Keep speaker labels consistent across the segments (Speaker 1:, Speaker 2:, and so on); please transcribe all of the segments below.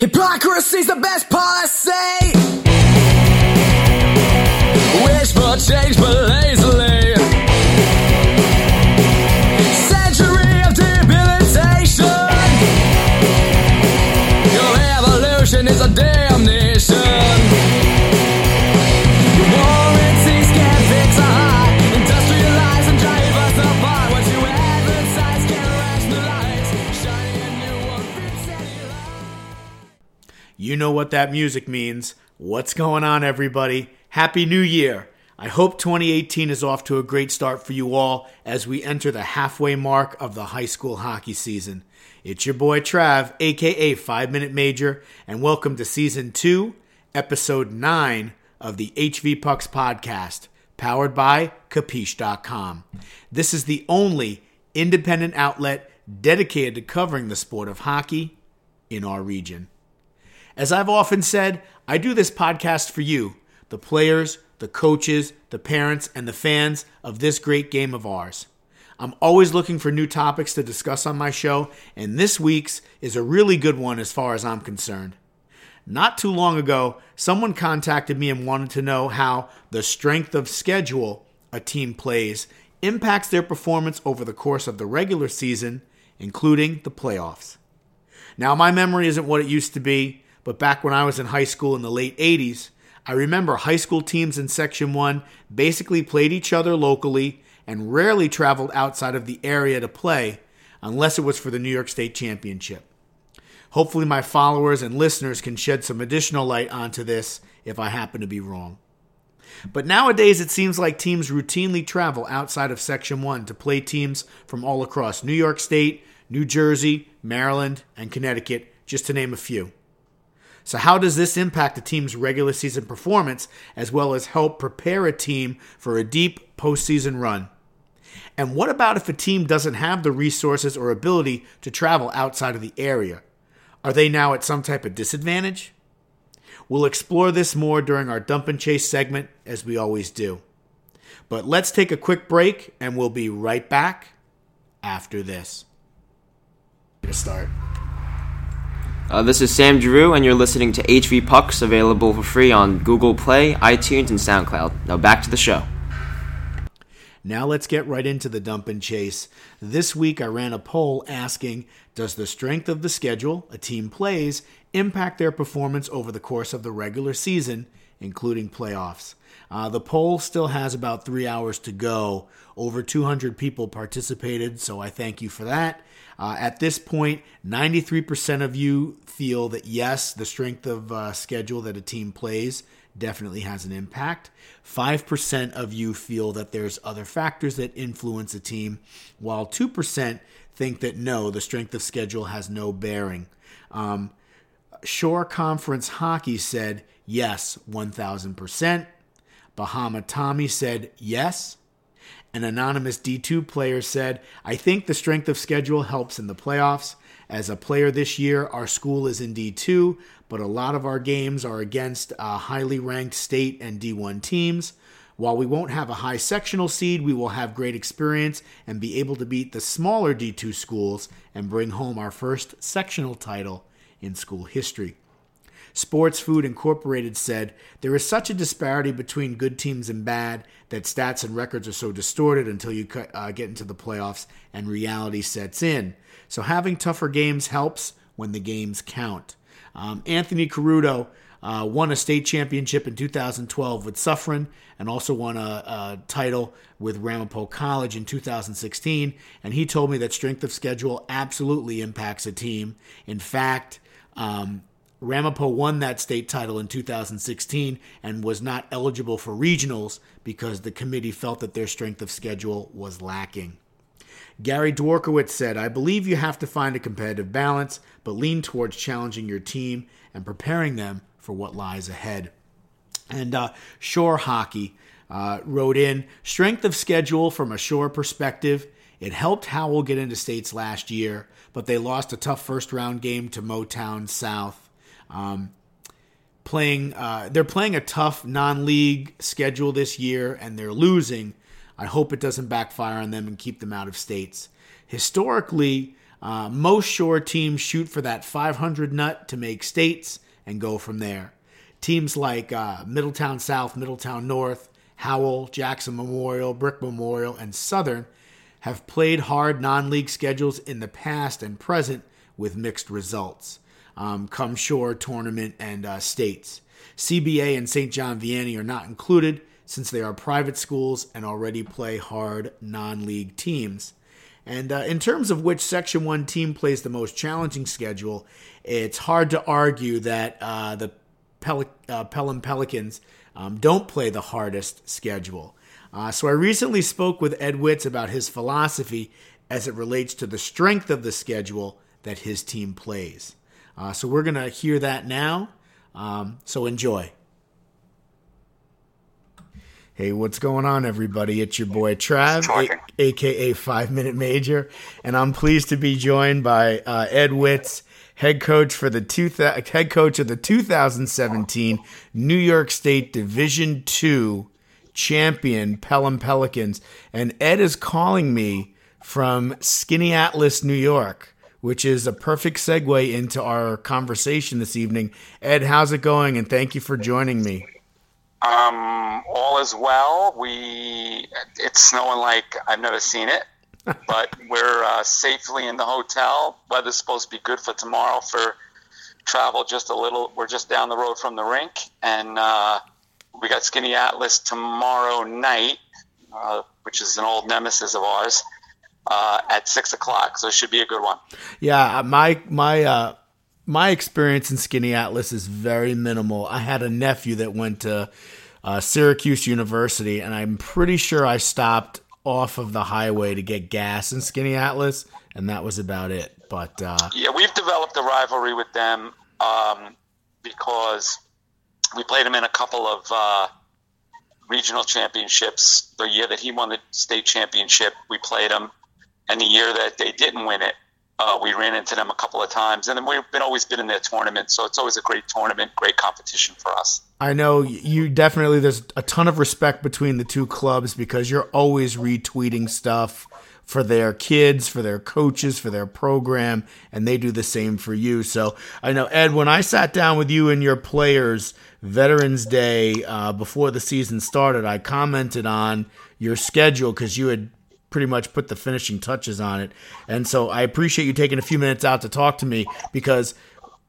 Speaker 1: Hypocrisy's the best policy. Wish for change, but lazily. You
Speaker 2: know what that music means. What's going on, everybody? Happy New Year! I hope 2018 is off to a great start for you all as we enter the halfway mark of the high school hockey season. It's your boy Trav, aka 5 Minute Major, and welcome to Season 2, Episode 9 of the HV Pucks podcast, powered by Capiche.com. This is the only independent outlet dedicated to covering the sport of hockey in our region. As I've often said, I do this podcast for you, the players, the coaches, the parents, and the fans of this great game of ours. I'm always looking for new topics to discuss on my show, and this week's is a really good one as far as I'm concerned. Not too long ago, someone contacted me and wanted to know how the strength of schedule a team plays impacts their performance over the course of the regular season, including the playoffs. Now, my memory isn't what it used to be, but back when I was in high school in the late 80s, I remember high school teams in Section 1 basically played each other locally and rarely traveled outside of the area to play unless it was for the New York State Championship. Hopefully, my followers and listeners can shed some additional light onto this if I happen to be wrong. But nowadays, it seems like teams routinely travel outside of Section 1 to play teams from all across New York State, New Jersey, Maryland, and Connecticut, just to name a few. So, how does this impact a team's regular season performance as well as help prepare a team for a deep postseason run? And what about if a team doesn't have the resources or ability to travel outside of the area? Are they now at some type of disadvantage? We'll explore this more during our dump and chase segment, as we always do. But let's take a quick break, and we'll be right back after this. To start.
Speaker 3: Uh, this is Sam Drew, and you're listening to HV Pucks, available for free on Google Play, iTunes, and SoundCloud. Now back to the show.
Speaker 2: Now let's get right into the dump and chase. This week I ran a poll asking Does the strength of the schedule a team plays impact their performance over the course of the regular season, including playoffs? Uh, the poll still has about three hours to go. Over 200 people participated, so I thank you for that. Uh, at this point, 93% of you feel that yes, the strength of uh, schedule that a team plays definitely has an impact. 5% of you feel that there's other factors that influence a team, while 2% think that no, the strength of schedule has no bearing. Um, Shore Conference Hockey said yes, 1000%. Bahama Tommy said yes. An anonymous D2 player said, I think the strength of schedule helps in the playoffs. As a player this year, our school is in D2, but a lot of our games are against uh, highly ranked state and D1 teams. While we won't have a high sectional seed, we will have great experience and be able to beat the smaller D2 schools and bring home our first sectional title in school history. Sports Food Incorporated said there is such a disparity between good teams and bad that stats and records are so distorted until you uh, get into the playoffs and reality sets in. So having tougher games helps when the games count. Um, Anthony Caruto uh, won a state championship in 2012 with Suffern and also won a, a, title with Ramapo College in 2016. And he told me that strength of schedule absolutely impacts a team. In fact, um, Ramapo won that state title in 2016 and was not eligible for regionals because the committee felt that their strength of schedule was lacking. Gary Dworkowitz said, I believe you have to find a competitive balance, but lean towards challenging your team and preparing them for what lies ahead. And uh, Shore Hockey uh, wrote in strength of schedule from a Shore perspective. It helped Howell get into states last year, but they lost a tough first round game to Motown South. Um, playing, uh, they're playing a tough non-league schedule this year, and they're losing. I hope it doesn't backfire on them and keep them out of states. Historically, Uh, most Shore teams shoot for that 500 nut to make states and go from there. Teams like uh, Middletown South, Middletown North, Howell, Jackson Memorial, Brick Memorial, and Southern have played hard non league schedules in the past and present with mixed results. Um, come Shore tournament and uh, states. CBA and St. John Vianney are not included since they are private schools and already play hard non league teams. And uh, in terms of which Section 1 team plays the most challenging schedule, it's hard to argue that uh, the Pel- uh, Pelham Pelicans um, don't play the hardest schedule. Uh, so I recently spoke with Ed Witz about his philosophy as it relates to the strength of the schedule that his team plays. Uh, so we're going to hear that now. Um, so enjoy. Hey, what's going on, everybody? It's your boy Trav, a- aka Five Minute Major, and I'm pleased to be joined by uh, Ed Witz, head coach for the two th- head coach of the 2017 New York State Division Two champion Pelham Pelicans, and Ed is calling me from Skaneateles, New York, which is a perfect segue into our conversation this evening. Ed, how's it going? And thank you for joining me.
Speaker 4: Um, all is well. We it's snowing like I've never seen it, but we're uh, safely in the hotel. Weather's supposed to be good for tomorrow for travel. Just a little. We're just down the road from the rink, and uh, we got Skaneateles tomorrow night, uh, which is an old nemesis of ours, uh, at six o'clock. So it should be a good one.
Speaker 2: Yeah, my my uh my experience in Skaneateles is very minimal. I had a nephew that went to uh, Syracuse University, and I'm pretty sure I stopped off of the highway to get gas in Skaneateles, and that was about it. But uh,
Speaker 4: Yeah, we've developed a rivalry with them um, because we played them in a couple of uh, regional championships. The year that he won the state championship, we played them, and the year that they didn't win it, uh, we ran into them a couple of times. And then we've been always been in their tournament, so it's always a great tournament, great competition for us.
Speaker 2: I know you definitely there's a ton of respect between the two clubs because you're always retweeting stuff for their kids, for their coaches, for their program, and they do the same for you. So I know Ed, when I sat down with you and your players Veterans Day uh, before the season started, I commented on your schedule because you had pretty much put the finishing touches on it, and so I appreciate you taking a few minutes out to talk to me because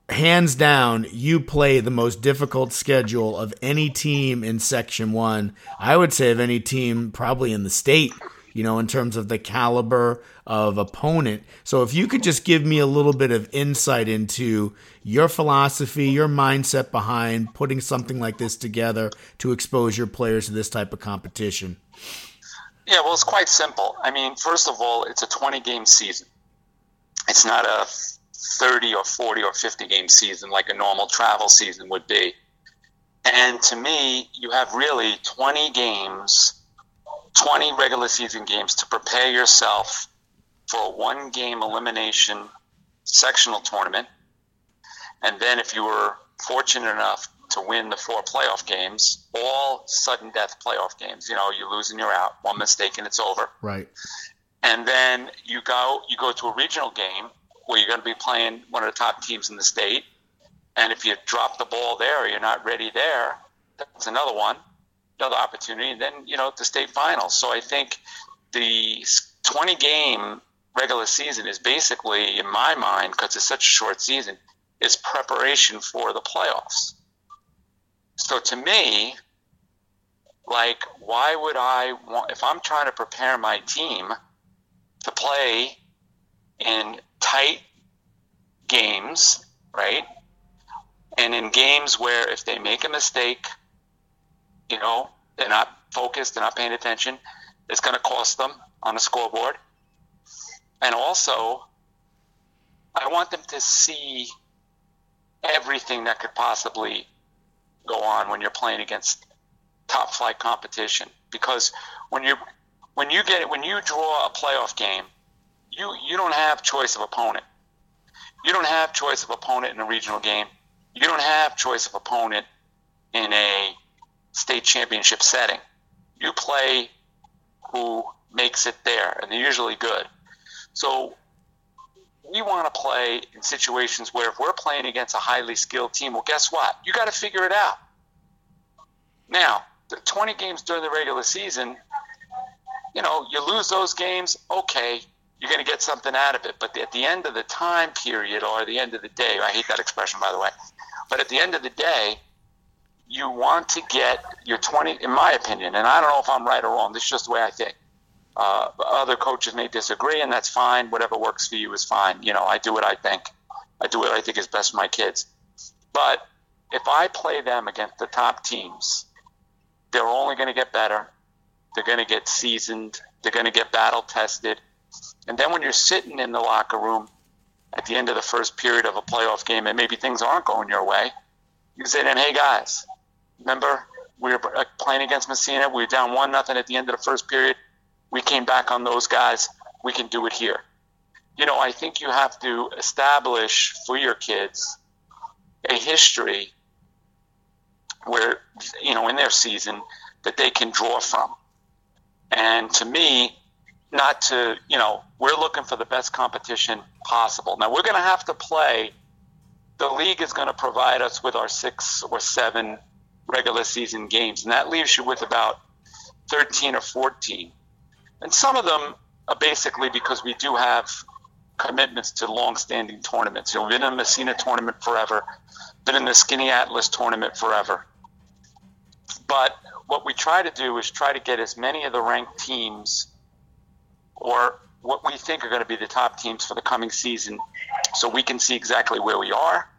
Speaker 2: hands down, you play the most difficult schedule of any team in Section 1. I would say of any team probably in the state, you know, in terms of the caliber of opponent. So if you could just give me a little bit of insight into your philosophy, your mindset behind putting something like this together to expose your players to this type of competition.
Speaker 4: Yeah, well, it's quite simple. I mean, first of all, it's a 20 game season. It's not a 30 or 40 or 50 game season like a normal travel season would be. And to me, you have really 20 games, 20 regular season games to prepare yourself for a one game elimination sectional tournament. And then if you were fortunate enough to win the four playoff games, all sudden death playoff games, you know, you lose and you're out, one mistake and it's over.
Speaker 2: Right.
Speaker 4: and then you go you go to a regional game where you're going to be playing one of the top teams in the state. And if you drop the ball there or you're not ready there that's another one another opportunity and then you know the state finals. So i think the 20 game regular season is basically in my mind because it's such a short season is preparation for the playoffs so to me like why would i want if i'm trying to prepare my team to play in tight games, right? And in games where if they make a mistake, you know, they're not focused, they're not paying attention, it's going to cost them on the scoreboard. And also, I want them to see everything that could possibly go on when you're playing against top flight competition because when you're when you get when you draw a playoff game, you you don't have choice of opponent. You don't have choice of opponent in a regional game. You don't have choice of opponent in a state championship setting. You play who makes it there, and they're usually good. So we want to play in situations where if we're playing against a highly skilled team, well, guess what? You got to figure it out. Now, the 20 games during the regular season, you know, you lose those games, okay, you're going to get something out of it. But at the end of the time period or the end of the day, I hate that expression, by the way, but at the end of the day, you want to get your 20, in my opinion, and I don't know if I'm right or wrong, this is just the way I think. Uh, other coaches may disagree, and that's fine. Whatever works for you is fine. You know, I do what I think. I do what I think is best for my kids. But if I play them against the top teams, they're only going to get better. They're going to get seasoned. They're going to get battle tested. And then when you're sitting in the locker room at the end of the first period of a playoff game and maybe things aren't going your way, you say to them, hey guys, remember we were playing against Massena. We were down one nothing at the end of the first period. We came back on those guys. We can do it here. You know, I think you have to establish for your kids a history where you know in their season that they can draw from. And to me, not to you know, we're looking for the best competition possible. Now we're going to have to play. The league is going to provide us with our six or seven regular season games, and that leaves you with about thirteen or fourteen. And some of them are basically because we do have commitments to long-standing tournaments. You've been in the Massena tournament forever, been in the Skaneateles tournament forever. But what we try to do is try to get as many of the ranked teams or what we think are going to be the top teams for the coming season so we can see exactly where we are,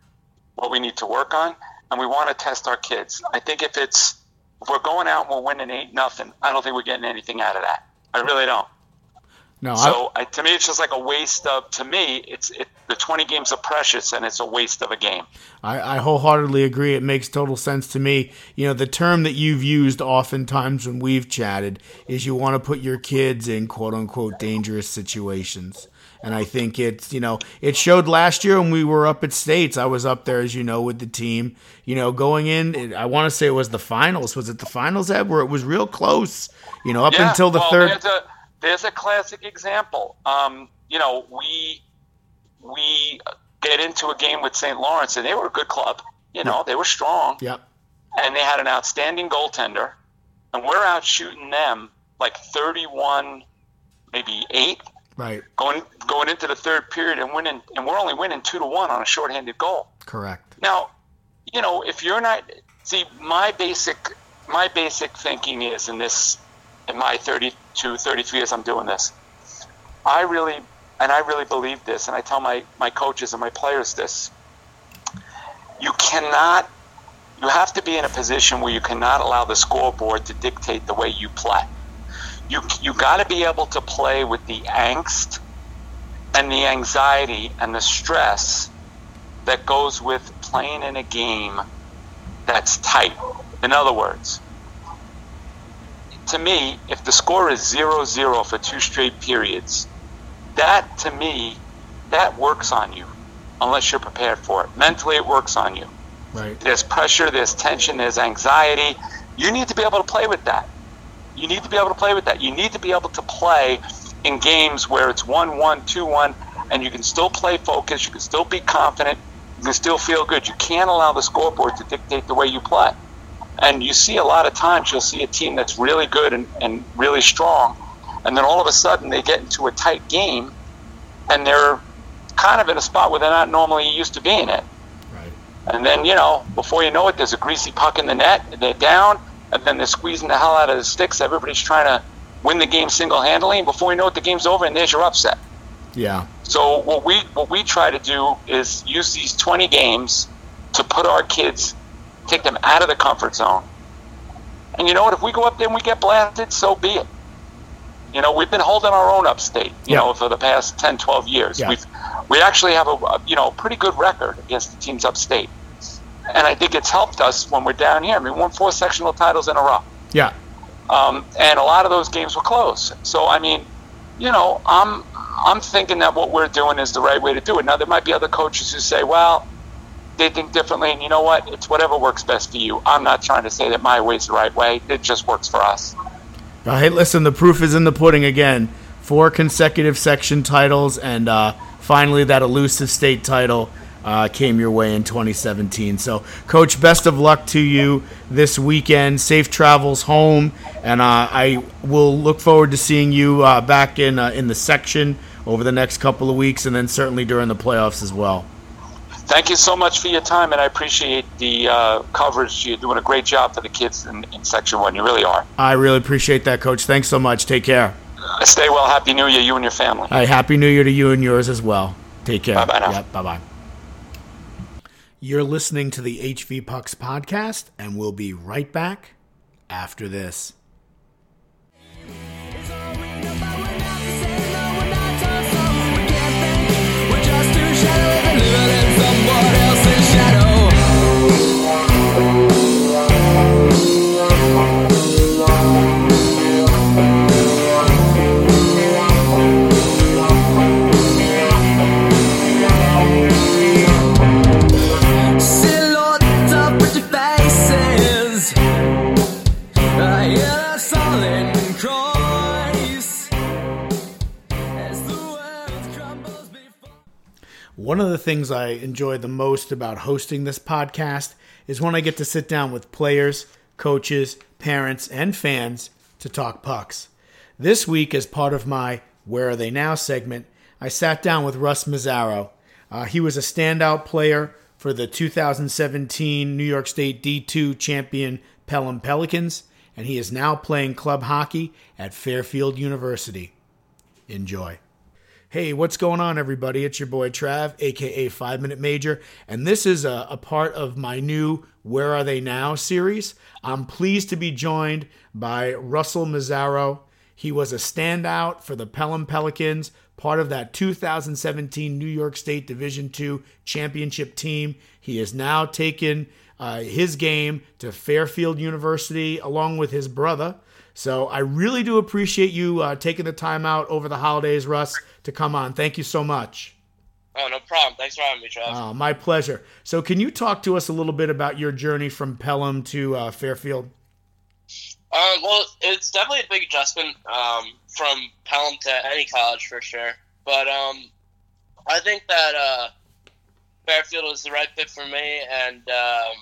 Speaker 4: what we need to work on, and we want to test our kids. I think if it's if we're going out and we're winning eight nothing, I don't think we're getting anything out of that. I really don't.
Speaker 2: No,
Speaker 4: So I, to me, it's just like a waste of. To me, it's it, the 20 games are precious, and it's a waste of a game.
Speaker 2: I, I wholeheartedly agree. It makes total sense to me. You know, the term that you've used oftentimes when we've chatted is you want to put your kids in quote unquote dangerous situations. And I think it's, you know, it showed last year when we were up at States. I was up there, as you know, with the team, you know, going in. it- I want to say it was the finals. Was it the finals, Ed, where it was real close, you know, up
Speaker 4: Yeah,
Speaker 2: until the
Speaker 4: well,
Speaker 2: third?
Speaker 4: There's a there's a classic example. Um, you know, we we get into a game with St. Lawrence, and they were a good club. You know, they were strong,
Speaker 2: Yep.
Speaker 4: and they had an outstanding goaltender, and we're out shooting them like 31, maybe eight,
Speaker 2: Right.
Speaker 4: going going into the third period and winning, and we're only winning two to one on a shorthanded goal.
Speaker 2: Correct.
Speaker 4: Now, you know, if you're not see my basic my basic thinking is in this in my 32 33 years I'm doing this. I really and I really believe this and I tell my my coaches and my players this. You cannot you have to be in a position where you cannot allow the scoreboard to dictate the way you play. You you got to be able to play with the angst and the anxiety and the stress that goes with playing in a game that's tight. In other words, to me, if the score is 0 0 for two straight periods, that to me, that works on you unless you're prepared for it. Mentally, it works on you.
Speaker 2: Right.
Speaker 4: There's pressure, there's tension, there's anxiety. You need to be able to play with that. You need to be able to play with that. You need to be able to play in games where it's 1 1, 2 1, and you can still play focused, you can still be confident, you can still feel good. You can't allow the scoreboard to dictate the way you play. And you see a lot of times, you'll see a team that's really good and, and really strong, and then all of a sudden they get into a tight game, and they're kind of in a spot where they're not normally used to being in.
Speaker 2: Right.
Speaker 4: And then, you know, before you know it, there's a greasy puck in the net, and they're down, and then they're squeezing the hell out of the sticks. Everybody's trying to win the game single handedly, and before you know it, the game's over, and there's your upset.
Speaker 2: Yeah.
Speaker 4: So what we what we try to do is use these 20 games to put our kids, take them out of the comfort zone. And you know what? If we go up there and we get blasted, so be it. You know, we've been holding our own upstate, you
Speaker 2: Yeah.
Speaker 4: know, for the past 10, 12 years.
Speaker 2: Yeah.
Speaker 4: We've we actually have a, a you know pretty good record against the teams upstate, and I think it's helped us when we're down here. I mean, we won four sectional titles in a row
Speaker 2: Yeah.
Speaker 4: um, and a lot of those games were close. So I mean, you know, I'm I'm thinking that what we're doing is the right way to do it. Now there might be other coaches who say, well, they think differently, and you know what? It's whatever works best for you. I'm not trying to say that my way's the right way. It just works for us.
Speaker 2: Uh, hey, listen, the proof is in the pudding again. Four consecutive section titles and uh, finally that elusive state title uh, came your way in 2017. So, Coach, best of luck to you this weekend. Safe travels home, and uh, I will look forward to seeing you uh, back in uh, in the section over the next couple of weeks, and then certainly during the playoffs as well.
Speaker 4: Thank you so much for your time, and I appreciate the uh, coverage. You're doing a great job for the kids in, in Section 1. You really are.
Speaker 2: I really appreciate that, Coach. Thanks so much. Take care.
Speaker 4: Stay well. Happy New Year, you and your family.
Speaker 2: All right, Happy New Year to you and yours as well. Take care.
Speaker 4: Bye-bye now.
Speaker 2: Yep, bye bye. You're listening to the HV Pucks podcast, and we'll be right back after this. One of the things I enjoy the most about hosting this podcast is when I get to sit down with players, coaches, parents, and fans to talk pucks. This week, as part of my Where Are They Now segment, I sat down with Russ Mazzaro. Uh, he was a standout player for the 2017 New York State D2 champion Pelham Pelicans, and he is now playing club hockey at Fairfield University. Enjoy. Hey, what's going on, everybody? It's your boy Trav, aka Five Minute Major, and this is a, a part of my new Where Are They Now series. I'm pleased to be joined by Russell Mazzaro. He was a standout for the Pelham Pelicans, part of that 2017 New York State Division II championship team. He has now taken uh, his game to Fairfield University along with his brother. So I really do appreciate you uh, taking the time out over the holidays, Russ, to come on. Thank you so much.
Speaker 5: Oh, no problem. Thanks for having me, Trav.
Speaker 2: Uh, my pleasure. So can you talk to us a little bit about your journey from Pelham to uh, Fairfield?
Speaker 5: Um, well, it's definitely a big adjustment um, from Pelham to any college for sure. But um, I think that uh, Fairfield was the right fit for me, and um,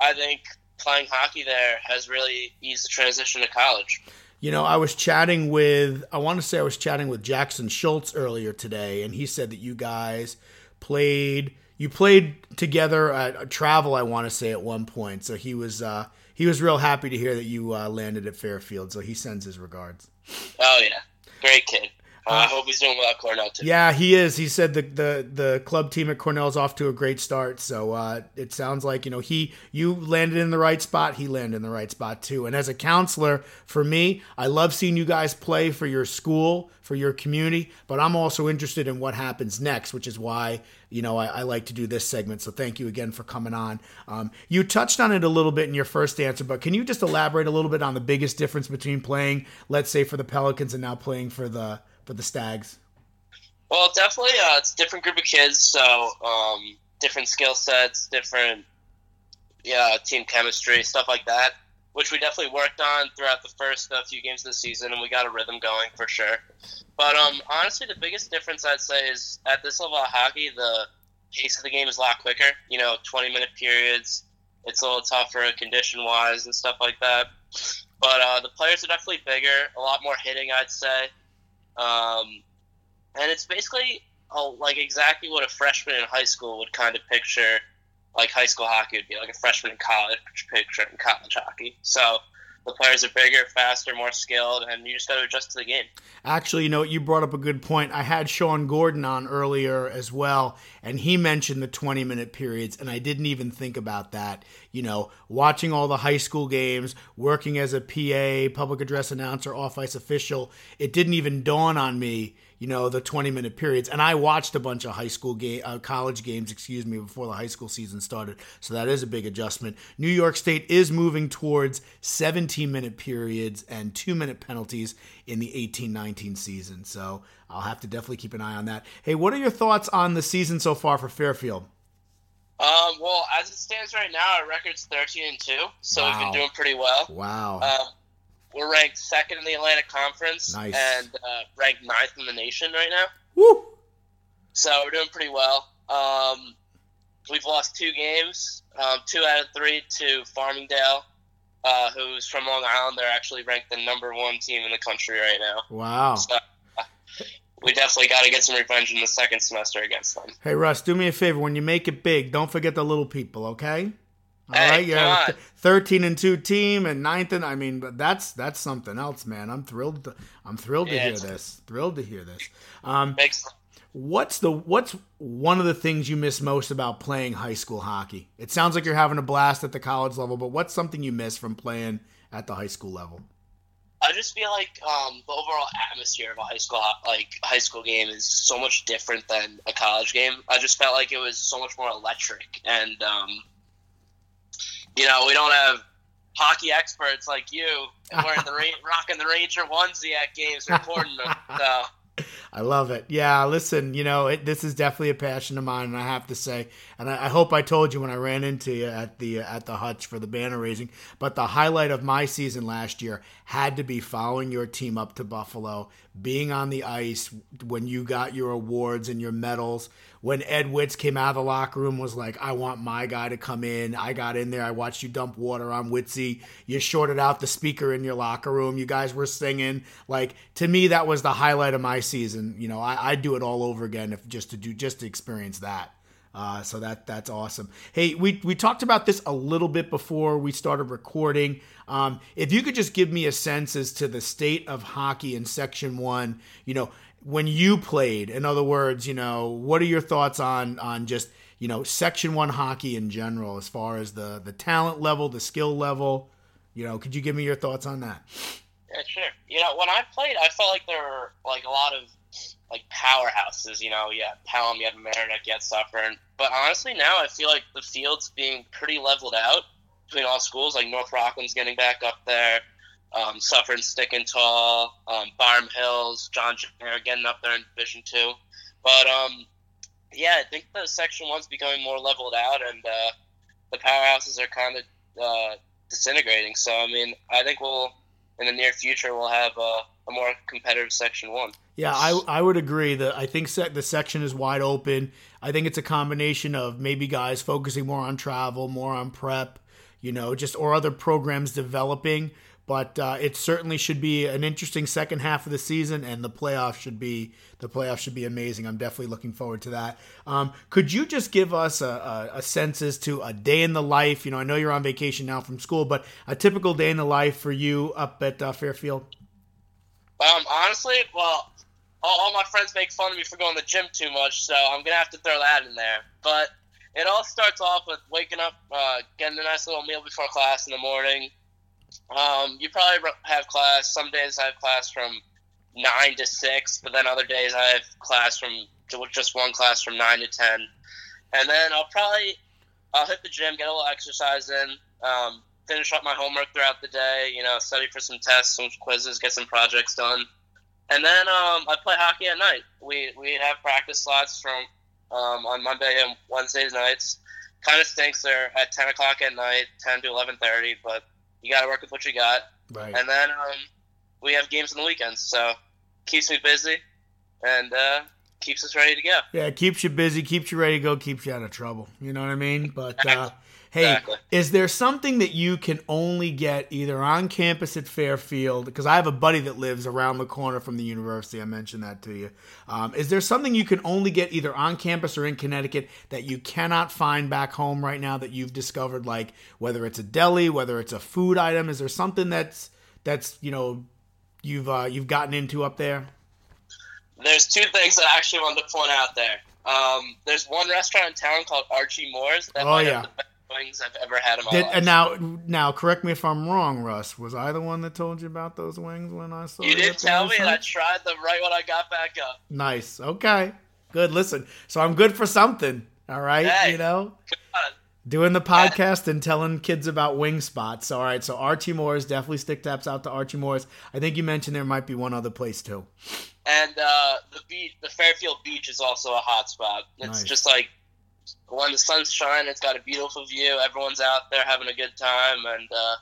Speaker 5: I think playing hockey there has really eased the transition to college.
Speaker 2: You know, I was chatting with, I want to say I was chatting with Jackson Schultz earlier today, and he said that you guys played, you played together at travel, I want to say at one point. So he was, uh, he was real happy to hear that you uh, landed at Fairfield. So he sends his regards.
Speaker 5: Oh yeah, great kid. Uh, I hope he's doing well at Cornell too.
Speaker 2: Yeah, he is. He said the the the club team at Cornell's off to a great start. So uh, it sounds like you know he you landed in the right spot. He landed in the right spot too. And as a counselor, for me, I love seeing you guys play for your school, for your community. But I'm also interested in what happens next, which is why you know I, I like to do this segment. So thank you again for coming on. Um, you touched on it a little bit in your first answer, but can you just elaborate a little bit on the biggest difference between playing, let's say, for the Pelicans and now playing for the for the Stags?
Speaker 5: Well, definitely, uh, it's a different group of kids, so um, different skill sets, different yeah, team chemistry, stuff like that, which we definitely worked on throughout the first uh, few games of the season, and we got a rhythm going for sure. But um, honestly, the biggest difference I'd say is at this level of hockey, the pace of the game is a lot quicker. You know, 20 minute periods. It's a little tougher condition wise and stuff like that. But uh, the players are definitely bigger, a lot more hitting, I'd say. Um, and it's basically like exactly what a freshman in high school would kind of picture like high school hockey would be like a freshman in college picture in college hockey. So the players are bigger, faster, more skilled, and you just got to adjust to the game.
Speaker 2: Actually, you know, you brought up a good point. I had Sean Gordon on earlier as well, and he mentioned the 20 minute periods, and I didn't even think about that. You know, watching all the high school games, working as a PA, public address announcer, off ice official, it didn't even dawn on me, you know, the 20 minute periods. And I watched a bunch of high school game, uh, college games, excuse me, before the high school season started. So that is a big adjustment. New York State is moving towards 17 minute periods and two minute penalties in the 18 19 season. So I'll have to definitely keep an eye on that. Hey, what are your thoughts on the season so far for Fairfield?
Speaker 5: Um, well, as it stands right now, our record's 13 and 2, so we've been doing pretty well.
Speaker 2: Wow.
Speaker 5: Um, we're ranked second in the Atlantic Conference
Speaker 2: Nice.
Speaker 5: and uh, ranked ninth in the nation right now.
Speaker 2: Woo!
Speaker 5: so we're doing pretty well. Um, we've lost two games, um, two out of three to Farmingdale, uh, who's from Long Island. They're actually ranked the number one team in the country right now.
Speaker 2: Wow.
Speaker 5: So we definitely got to get some revenge in the second semester against them.
Speaker 2: Hey Russ, do me a favor. When you make it big, don't forget the little people, okay? All
Speaker 5: Hey,
Speaker 2: right,
Speaker 5: on.
Speaker 2: thirteen and two team and ninth and I mean, but that's that's something else, man. I'm thrilled. To, I'm thrilled to hear this. Thrilled to hear this. Um,
Speaker 5: Makes
Speaker 2: what's the what's one of the things you miss most about playing high school hockey? It sounds like you're having a blast at the college level, but what's something you miss from playing at the high school level?
Speaker 5: I just feel like um, the overall atmosphere of a high school like high school game is so much different than a college game. I just felt like it was so much more electric, and um, you know we don't have hockey experts like you wearing the ra- rocking the Ranger onesie at games reporting them. So
Speaker 2: I love it. Yeah, listen, you know, it, this is definitely a passion of mine, and I have to say, and I, I hope I told you when I ran into you at the uh, at the hutch for the banner raising. But the highlight of my season last year had to be following your team up to Buffalo, being on the ice when you got your awards and your medals. When Ed Witz came out of the locker room, was like, "I want my guy to come in." I got in there. I watched you dump water on Witzy. You shorted out the speaker in your locker room. You guys were singing. Like to me, that was the highlight of my season. You know, I, I'd do it all over again if just to do just to experience that. Uh, so that that's awesome. Hey, we we talked about this a little bit before we started recording. Um, if you could just give me a sense as to the state of hockey in Section One, you know, when you played. In other words, you know, what are your thoughts on on just you know Section One hockey in general, as far as the the talent level, the skill level? You know, could you give me your thoughts on that?
Speaker 5: Yeah, sure. You know, when I played, I felt like there were like a lot of like powerhouses. You know, had Pelham, you had Merrimack, you had Suffern. But honestly, now I feel like the field's being pretty leveled out between all schools. Like North Rockland's getting back up there, um, Suffern's sticking tall, um, Hills, John Junior getting up there in Division Two. But um, yeah, I think the Section One's becoming more leveled out, and uh, the powerhouses are kind of uh, disintegrating. So I mean, I think we'll in the near future we'll have a, a more competitive Section One.
Speaker 2: Yeah, I, I would agree that I think the section is wide open. I think it's a combination of maybe guys focusing more on travel, more on prep, you know, just or other programs developing. But uh, it certainly should be an interesting second half of the season, and the playoffs should be the playoffs should be amazing. I'm definitely looking forward to that. Um, could you just give us a, a, a sense as to a day in the life? You know, I know you're on vacation now from school, but a typical day in the life for you up at uh, Fairfield.
Speaker 5: Um, honestly, well, all, all my friends make fun of me for going to the gym too much, so I'm gonna have to throw that in there. But it all starts off with waking up, uh, getting a nice little meal before class in the morning. Um, you probably have class. Some days I have class from nine to six, but then other days I have class from just one class from nine to ten, and then I'll probably I'll hit the gym, get a little exercise in, um, finish up my homework throughout the day. You know, study for some tests, some quizzes, get some projects done, and then um, I play hockey at night. We we have practice slots from um, on Monday and Wednesday nights. Kind of stinks. They're at ten o'clock at night, ten to eleven thirty, but you got to work with what you got.
Speaker 2: Right.
Speaker 5: And then um, we have games on the weekends, so keeps me busy and uh, keeps us ready to go.
Speaker 2: Yeah, it keeps you busy, keeps you ready to go, keeps you out of trouble. You know what I mean? But uh, hey,
Speaker 5: Exactly.
Speaker 2: is there something that you can only get either on campus at Fairfield? Because I have a buddy that lives around the corner from the university. I mentioned that to you. Um, is there something you can only get either on campus or in Connecticut that you cannot find back home right now that you've discovered? Like whether it's a deli, whether it's a food item. Is there something that's that's you know you've uh, you've gotten into up there?
Speaker 5: There's two things that I actually wanted to point out there. Um, there's one restaurant in town called Archie Moore's that
Speaker 2: Oh,
Speaker 5: might
Speaker 2: yeah.
Speaker 5: have the best wings I've ever had in my
Speaker 2: Did,
Speaker 5: life.
Speaker 2: and now, now, correct me if I'm wrong, Russ. Was I the one that told you about those wings when I saw
Speaker 5: you
Speaker 2: it
Speaker 5: did tell me, and I tried them right when I got back up.
Speaker 2: Nice. Okay. Good. Listen. So I'm good for something. All right.
Speaker 5: Hey.
Speaker 2: You know, doing the podcast and telling kids about wing spots. All right. So Archie Moore's definitely stick taps out to Archie Moore's. I think you mentioned there might be one other place too.
Speaker 5: And uh, the beach, the Fairfield Beach, is also a hot spot. It's
Speaker 2: Nice.
Speaker 5: just like when the sun's shining, it's got a beautiful view. Everyone's out there having a good time, and uh,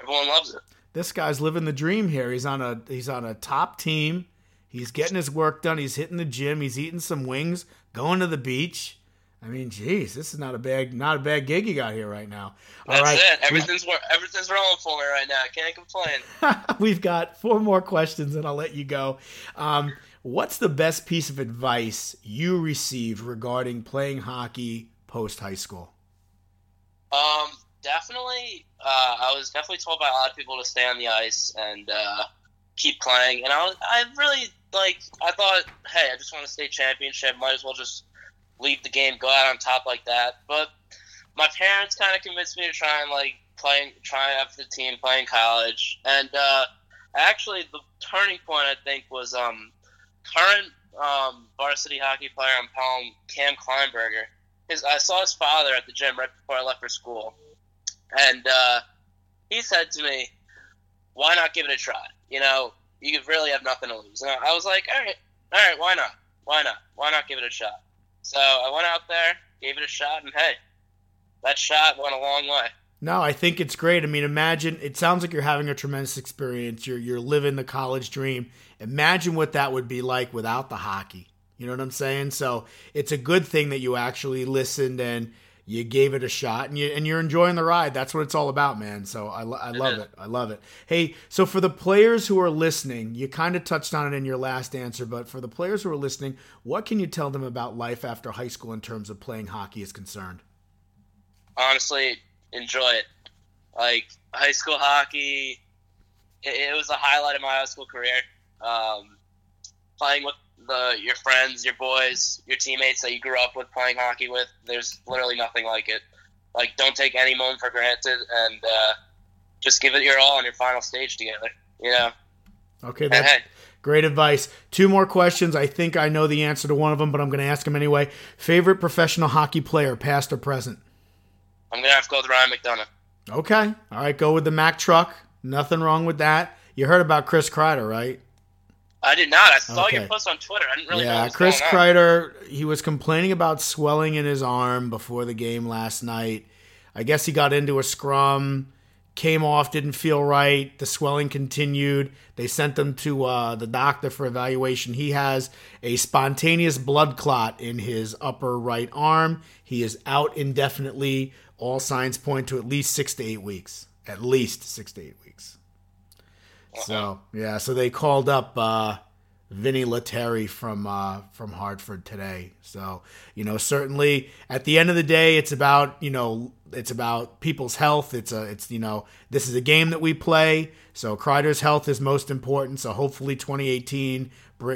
Speaker 5: everyone loves it.
Speaker 2: This guy's living the dream here. He's on a he's on a top team. He's getting his work done. He's hitting the gym. He's eating some wings, going to the beach. I mean, geez, this is not a bad not a bad gig you got here right now. All
Speaker 5: That's
Speaker 2: right,
Speaker 5: it. Everything's everything's rolling for me right now. I can't complain.
Speaker 2: We've got four more questions, and I'll let you go. Um, what's the best piece of advice you received regarding playing hockey post high school?
Speaker 5: Um, definitely. Uh, I was definitely told by a lot of people to stay on the ice and uh, keep playing. And I was, I really like. I thought, hey, I just want to stay championship. Might as well just leave the game, go out on top like that. But my parents kind of convinced me to try and like playing, try out for the team, playing college. And uh, actually, the turning point I think was um, current um, varsity hockey player on Pelham, Cam Kleinberger his I saw his father at the gym right before I left for school, and uh, he said to me, "Why not give it a try? You know, you really have nothing to lose." And I was like, "All right, all right, why not? Why not? Why not give it a shot?" So I went out there, gave it a shot, and hey, that shot went a long way.
Speaker 2: No, I think it's great. I mean, imagine it sounds like you're having a tremendous experience. You're you're living the college dream. Imagine what that would be like without the hockey. You know what I'm saying? So it's a good thing that you actually listened and you gave it a shot and you and you're enjoying the ride. That's what it's all about, man. So I, I love it. I love it. Hey, so for the players who are listening, you kind of touched on it in your last answer, but for the players who are listening, what can you tell them about life after high school in terms of playing hockey is concerned?
Speaker 5: honestly enjoy it. Like high school hockey, it, it was a highlight of my high school career. Um, playing with the your friends, your boys, your teammates that you grew up with playing hockey with. There's literally nothing like it. Like don't take any moment for granted, and uh, just give it your all on your final stage together. You know.
Speaker 2: Okay, that's
Speaker 5: hey,
Speaker 2: great advice. Two more questions. I think I know the answer to one of them, but I'm going to ask them anyway. Favorite professional hockey player, past or present?
Speaker 5: I'm gonna have to go with Ryan McDonagh.
Speaker 2: Okay. All right, go with the Mack truck. Nothing wrong with that. You heard about Chris Kreider, right?
Speaker 5: I did not. I saw
Speaker 2: Okay.
Speaker 5: your post on Twitter. I didn't really
Speaker 2: yeah, Chris. Kreider, he was complaining about swelling in his arm before the game last night. I guess he got into a scrum, came off, didn't feel right. The swelling continued. They sent him to uh, the doctor for evaluation. He has a spontaneous blood clot in his upper right arm. He is out indefinitely. All signs point to at least six to eight weeks. At least six to eight weeks. So yeah, so they called up uh, Vinny Lettieri from uh, from Hartford today. So you know, certainly at the end of the day, it's about you know it's about people's health. It's a it's you know this is a game that we play. So Kreider's health is most important. So hopefully 2018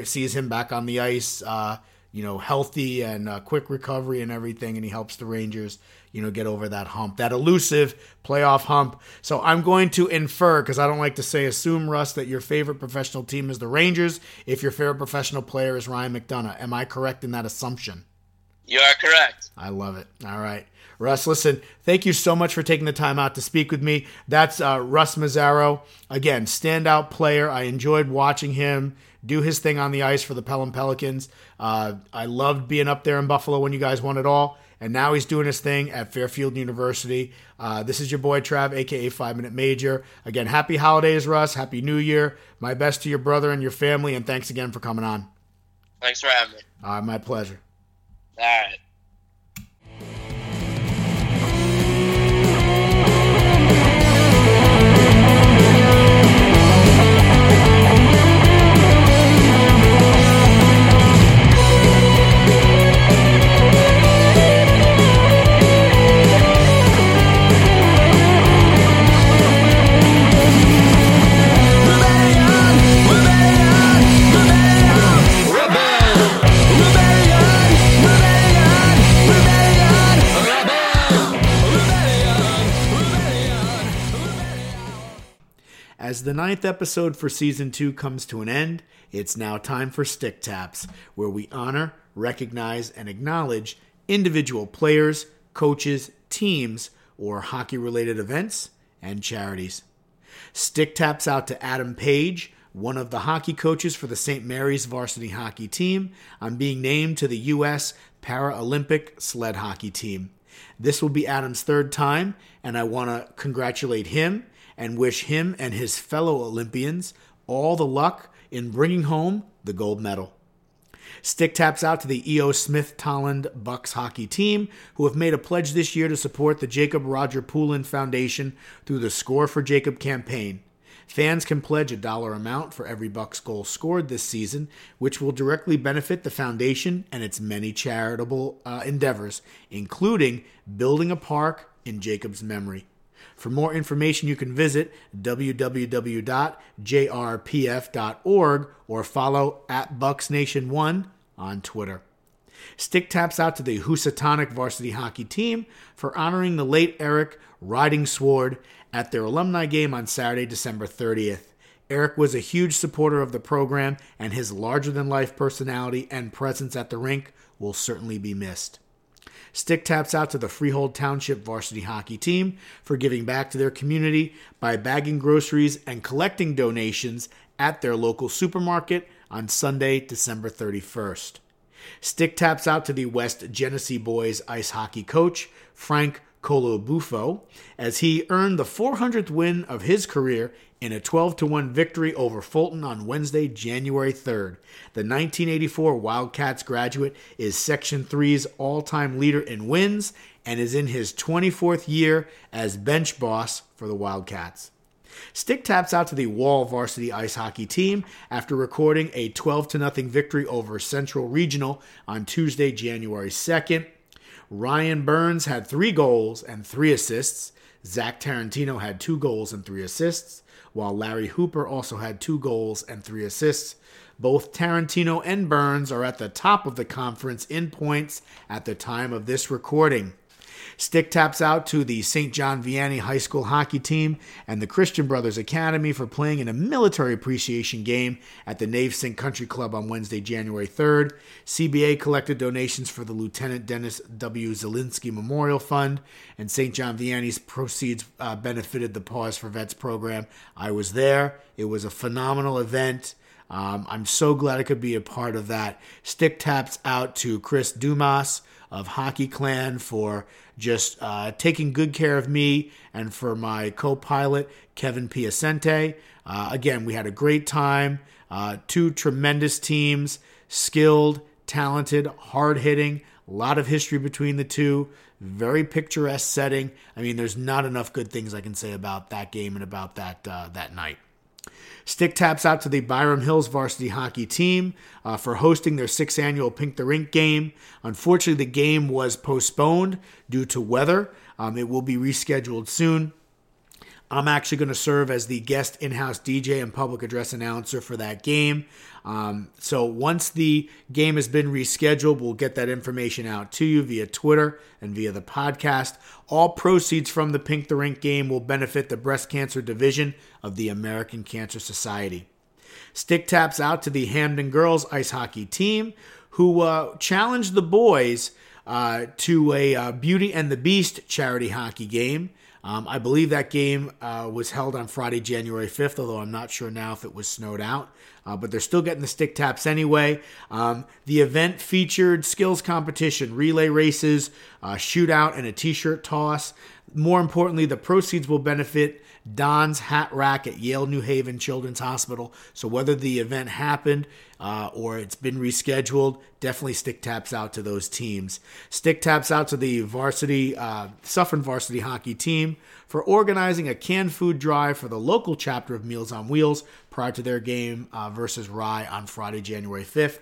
Speaker 2: sees him back on the ice. Uh, you know, healthy and uh, quick recovery and everything, and he helps the Rangers, you know, get over that hump, that elusive playoff hump. So I'm going to infer, because I don't like to say assume, Russ, that your favorite professional team is the Rangers if your favorite professional player is Ryan McDonagh. Am I correct in that assumption?
Speaker 5: You are correct.
Speaker 2: I love it. All right. Russ, listen, thank you so much for taking the time out to speak with me. That's uh, Russ Mazzaro. Again, standout player. I enjoyed watching him do his thing on the ice for the Pelham Pelicans. Uh, I loved being up there in Buffalo when you guys won it all. And now he's doing his thing at Fairfield University. Uh, this is your boy Trav, aka Five Minute Major. Again, happy holidays, Russ. Happy New Year. My best to your brother and your family. And thanks again for coming on.
Speaker 5: Thanks for having me.
Speaker 2: Uh, my pleasure.
Speaker 5: All right.
Speaker 2: As the ninth episode for season two comes to an end, it's now time for Stick Taps, where we honor, recognize, and acknowledge individual players, coaches, teams, or hockey related events and charities. Stick taps out to Adam Page, one of the hockey coaches for the St. Mary's varsity hockey team, on being named to the U.S. Paralympic sled hockey team. This will be Adam's third time, and I want to congratulate him and wish him and his fellow Olympians all the luck in bringing home the gold medal. Stick taps out to the E.O. Smith Tolland Bucks hockey team, who have made a pledge this year to support the Jacob Roger Poulin Foundation through the Score for Jacob campaign. Fans can pledge a dollar amount for every Bucks goal scored this season, which will directly benefit the foundation and its many charitable uh, endeavors, including building a park in Jacob's memory. For more information, you can visit www.jrpf.org or follow at BucksNation1 on Twitter. Stick taps out to the Housatonic varsity hockey team for honoring the late Eric Riding Sword at their alumni game on Saturday, December 30th. Eric was a huge supporter of the program, and his larger than life personality and presence at the rink will certainly be missed. Stick taps out to the Freehold Township varsity hockey team for giving back to their community by bagging groceries and collecting donations at their local supermarket on Sunday, December 31st. Stick taps out to the West Genesee boys ice hockey coach, Frank Colobufo, as he earned the 400th win of his career in a 12 to 1 victory over Fulton on Wednesday, January 3rd. The 1984 Wildcats graduate is Section 3's all time leader in wins and is in his 24th year as bench boss for the Wildcats. Stick taps out to the Wall varsity ice hockey team after recording a 12 0 victory over Central Regional on Tuesday, January 2nd. Ryan Burns had three goals and three assists. Zach Tarantino had two goals and three assists, while Larry Hooper also had two goals and three assists. Both Tarantino and Burns are at the top of the conference in points at the time of this recording. Stick taps out to the St. John Vianney High School hockey team and the Christian Brothers Academy for playing in a military appreciation game at the Navesink Country Club on Wednesday, January 3rd. CBA collected donations for the Lieutenant Dennis W. Zilinski Memorial Fund, and St. John Vianney's proceeds uh, benefited the Pause for Vets program. I was there. It was a phenomenal event. Um, I'm so glad I could be a part of that. Stick taps out to Chris Dumas of Hockey Clan for just uh, taking good care of me and for my co pilot, Kevin Piacente. Uh, again, we had a great time. Uh, two tremendous teams, skilled, talented, hard hitting, a lot of history between the two. Very picturesque setting. I mean, there's not enough good things I can say about that game and about that uh, that night. Stick taps out to the Byram Hills varsity hockey team uh, for hosting their sixth annual Pink the Rink game. Unfortunately, the game was postponed due to weather. Um, it will be rescheduled soon. I'm actually going to serve as the guest in house DJ and public address announcer for that game. Um, so once the game has been rescheduled, we'll get that information out to you via Twitter and via the podcast. All proceeds from the Pink the Rink game will benefit the breast cancer division of the American Cancer Society. Stick taps out to the Hamden girls ice hockey team who uh, challenged the boys uh, to a uh, Beauty and the Beast charity hockey game. Um, I believe that game uh, was held on Friday, January 5th, although I'm not sure now if it was snowed out. Uh, but they're still getting the stick taps anyway. Um, the event featured skills competition, relay races, uh, shootout, and a t shirt toss. More importantly, the proceeds will benefit Don's Hat Rack at Yale New Haven Children's Hospital. So whether the event happened uh, or it's been rescheduled, definitely stick taps out to those teams. Stick taps out to the varsity, uh, Suffern varsity hockey team for organizing a canned food drive for the local chapter of Meals on Wheels prior to their game uh, versus Rye on Friday, January 5th.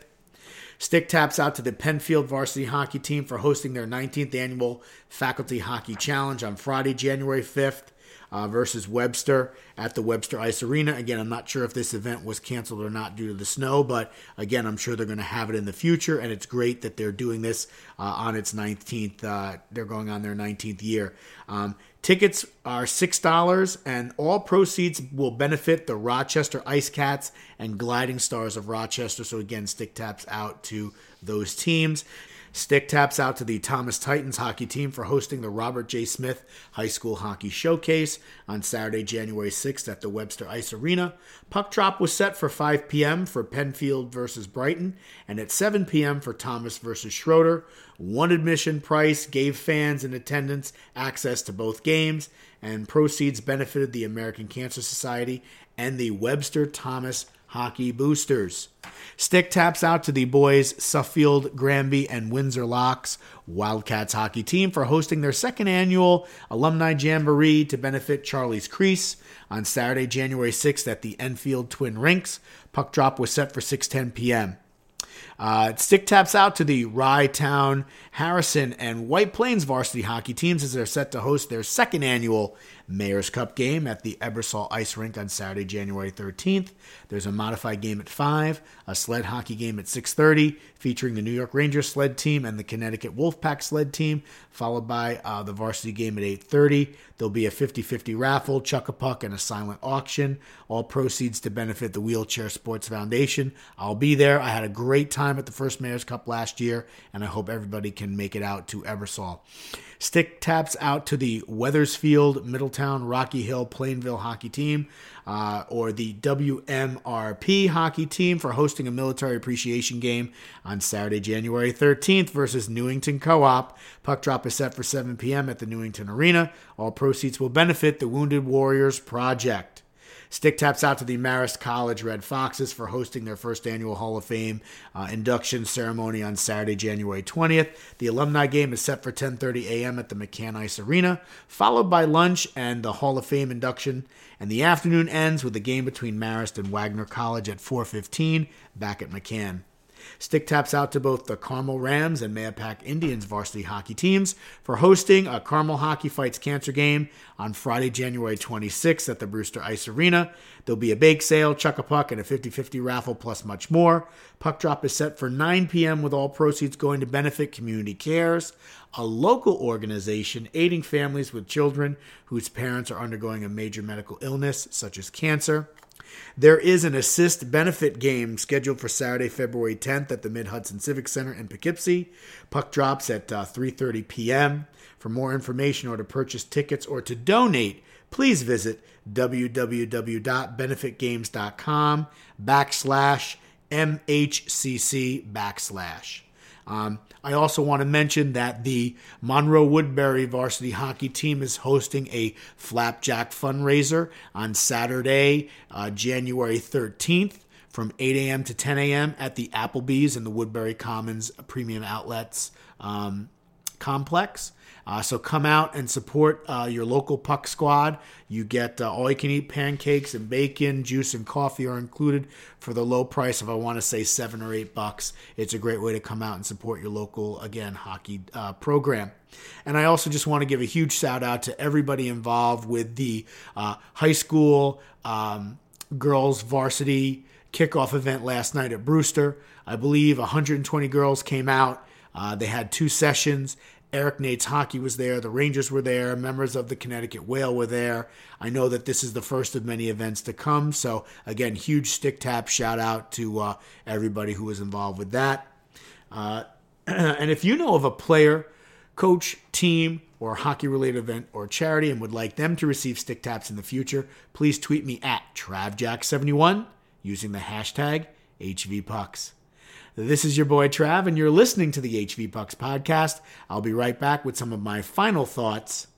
Speaker 2: Stick taps out to the Penfield varsity hockey team for hosting their 19th annual Faculty Hockey Challenge on Friday, January 5th. Uh, versus Webster at the Webster Ice Arena. Again, I'm not sure if this event was canceled or not due to the snow, but again, I'm sure they're going to have it in the future, and it's great that they're doing this uh, on its 19th. Uh, they're going on their 19th year. Um, tickets are six dollars, and all proceeds will benefit the Rochester Ice Cats and Gliding Stars of Rochester. So again, stick taps out to those teams. Stick taps out to the Thomas Titans hockey team for hosting the Robert J. Smith High School Hockey Showcase on Saturday, January 6th at the Webster Ice Arena. Puck drop was set for 5 p.m. for Penfield versus Brighton and at 7 p.m. for Thomas versus Schroeder. One admission price gave fans in attendance access to both games, and proceeds benefited the American Cancer Society and the Webster Thomas Hockey Boosters. Stick taps out to the boys Suffield, Granby, and Windsor Locks Wildcats hockey team for hosting their second annual alumni jamboree to benefit Charlie's Crease on Saturday, January 6th at the Enfield Twin Rinks. Puck drop was set for 6:10 p.m. Uh, stick taps out to the Rye Town, Harrison, and White Plains varsity hockey teams as they're set to host their second annual Mayor's Cup game at the Ebersole Ice Rink on Saturday, January 13th. There's a modified game at 5, a sled hockey game at 6.30 featuring the New York Rangers sled team and the Connecticut Wolfpack sled team, followed by uh, the varsity game at 8.30. There'll be a 50-50 raffle, chuck-a-puck, and a silent auction. All proceeds to benefit the Wheelchair Sports Foundation. I'll be there. I had a great time at the first Mayor's Cup last year, and I hope everybody can make it out to Ebersole. Stick taps out to the Wethersfield, Middletown, Rocky Hill, Plainville hockey team, uh, or the WMRP hockey team for hosting a military appreciation game on Saturday, January 13th versus Newington Co op. Puck drop is set for 7 p.m. at the Newington Arena. All proceeds will benefit the Wounded Warriors Project. Stick taps out to the Marist College Red Foxes for hosting their first annual Hall of Fame uh, induction ceremony on Saturday, January 20th. The alumni game is set for 10:30 a.m. at the McCann Ice Arena, followed by lunch and the Hall of Fame induction. And the afternoon ends with a game between Marist and Wagner College at 4:15 back at McCann. Stick taps out to both the Carmel Rams and Mahopac Indians varsity hockey teams for hosting a Carmel Hockey Fights Cancer game on Friday, January 26th at the Brewster Ice Arena. There'll be a bake sale, chuck a puck, and a 50 50 raffle, plus much more. Puck drop is set for 9 p.m., with all proceeds going to benefit Community Cares, a local organization aiding families with children whose parents are undergoing a major medical illness, such as cancer. There is an assist benefit game scheduled for Saturday, February 10th at the Mid Hudson Civic Center in Poughkeepsie. Puck drops at uh, 3:30 p.m. For more information or to purchase tickets or to donate, please visit www.benefitgames.com backslash mhcc backslash. Um, I also want to mention that the Monroe Woodbury varsity hockey team is hosting a flapjack fundraiser on Saturday, uh, January 13th from 8 a.m. to 10 a.m. at the Applebee's in the Woodbury Commons Premium Outlets um, complex. Uh, so come out and support uh, your local puck squad. You get uh, all you can eat pancakes and bacon, juice and coffee are included for the low price of I want to say seven or eight bucks. It's a great way to come out and support your local again hockey uh, program. And I also just want to give a huge shout out to everybody involved with the uh, high school um, girls varsity kickoff event last night at Brewster. I believe 120 girls came out. Uh, they had two sessions. Eric Nate's hockey was there. The Rangers were there. Members of the Connecticut Whale were there. I know that this is the first of many events to come. So, again, huge stick tap shout out to uh, everybody who was involved with that. Uh, and if you know of a player, coach, team, or hockey related event or charity and would like them to receive stick taps in the future, please tweet me at TravJack71 using the hashtag HVPucks. This is your boy Trav, and you're listening to the HV Pucks podcast. I'll be right back with some of my final thoughts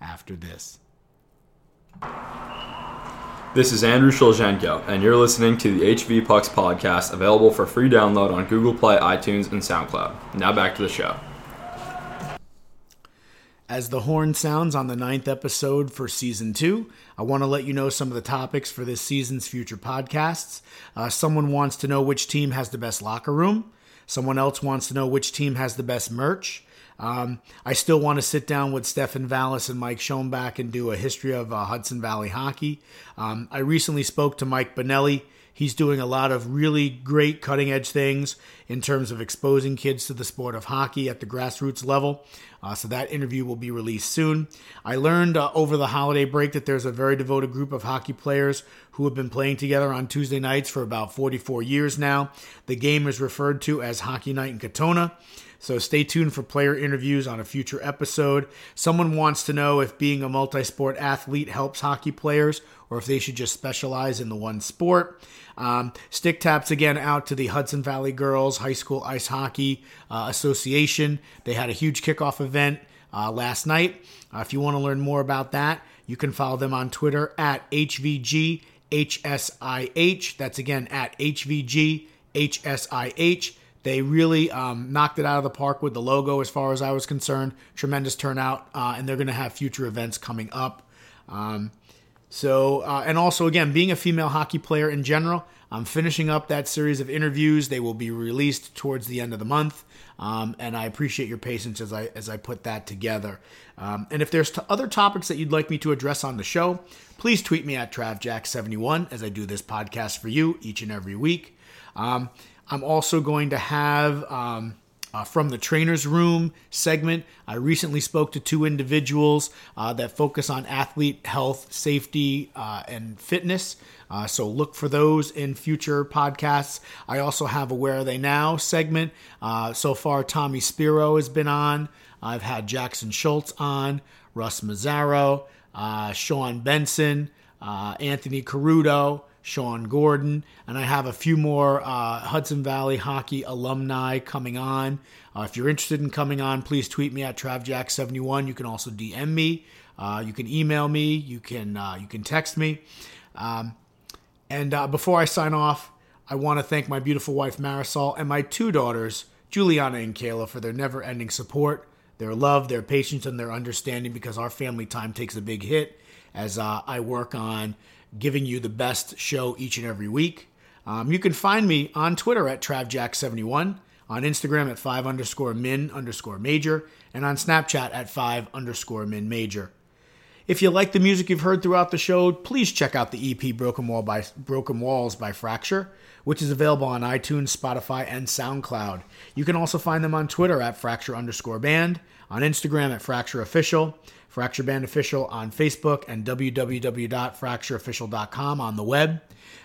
Speaker 2: after this.
Speaker 6: This is Andrew Shulzhenko, and you're listening to the HV Pucks podcast, available for free download on Google Play, iTunes, and SoundCloud. Now back to the show.
Speaker 2: As the horn sounds on the ninth episode for season two, I want to let you know some of the topics for this season's future podcasts. Uh, someone wants to know which team has the best locker room. Someone else wants to know which team has the best merch. Um, I still want to sit down with Stefan Vallis and Mike Schoenbach and do a history of uh, Hudson Valley hockey. Um, I recently spoke to Mike Bonelli. He's doing a lot of really great cutting edge things in terms of exposing kids to the sport of hockey at the grassroots level. Uh, so that interview will be released soon. I learned uh, over the holiday break that there's a very devoted group of hockey players who have been playing together on Tuesday nights for about 44 years now. The game is referred to as Hockey Night in Katonah. So stay tuned for player interviews on a future episode. Someone wants to know if being a multi sport athlete helps hockey players or if they should just specialize in the one sport. Um, stick taps again out to the Hudson Valley Girls High School Ice Hockey uh, Association. They had a huge kickoff event uh, last night. Uh, if you want to learn more about that, you can follow them on Twitter at HVG HSIH. That's again at HVG HSIH. They really um, knocked it out of the park with the logo, as far as I was concerned. Tremendous turnout, uh, and they're going to have future events coming up. Um, so, uh, and also again, being a female hockey player in general, I'm finishing up that series of interviews. They will be released towards the end of the month, um, and I appreciate your patience as I as I put that together. Um, and if there's t- other topics that you'd like me to address on the show, please tweet me at TravJack71 as I do this podcast for you each and every week. Um, I'm also going to have um, uh, from the trainer's room segment. I recently spoke to two individuals uh, that focus on athlete health, safety, uh, and fitness. Uh, so look for those in future podcasts. I also have a Where Are They Now segment. Uh, so far, Tommy Spiro has been on. I've had Jackson Schultz on, Russ Mazzaro, Sean Benson, Anthony Carudo. Sean Gordon, and I have a few more uh, Hudson Valley hockey alumni coming on. Uh, if you're interested in coming on, please tweet me at TravJack71. You can also DM me. Uh, you can email me. You can uh, you can text me. Um, and uh, before I sign off, I want to thank my beautiful wife Marisol and my two daughters, Juliana and Kayla, for their never-ending support, their love, their patience, and their understanding. Because our family time takes a big hit as uh, I work on giving you the best show each and every week. Um, you can find me on Twitter at TravJack71, on Instagram at 5 underscore min underscore major, and on Snapchat at 5 underscore min major. If you like the music you've heard throughout the show, please check out the EP Broken, Wall by, Broken Walls by Fracture, which is available on iTunes, Spotify, and SoundCloud. You can also find them on Twitter at Fracture underscore band, on Instagram at Fracture Official, Fracture Band Official on Facebook, and www.fractureofficial.com on the web.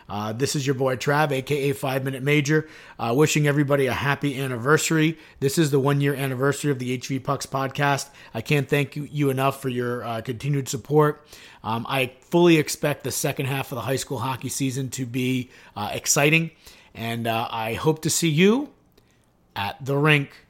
Speaker 2: Uh, this is your boy Trav, aka Five Minute Major, uh, wishing everybody a happy anniversary. This is the one year anniversary of the HV Pucks podcast. I can't thank you, enough for your uh, continued support. Um, I fully expect the second half of the high school hockey season to be uh, exciting, and uh, I hope to see you at the rink.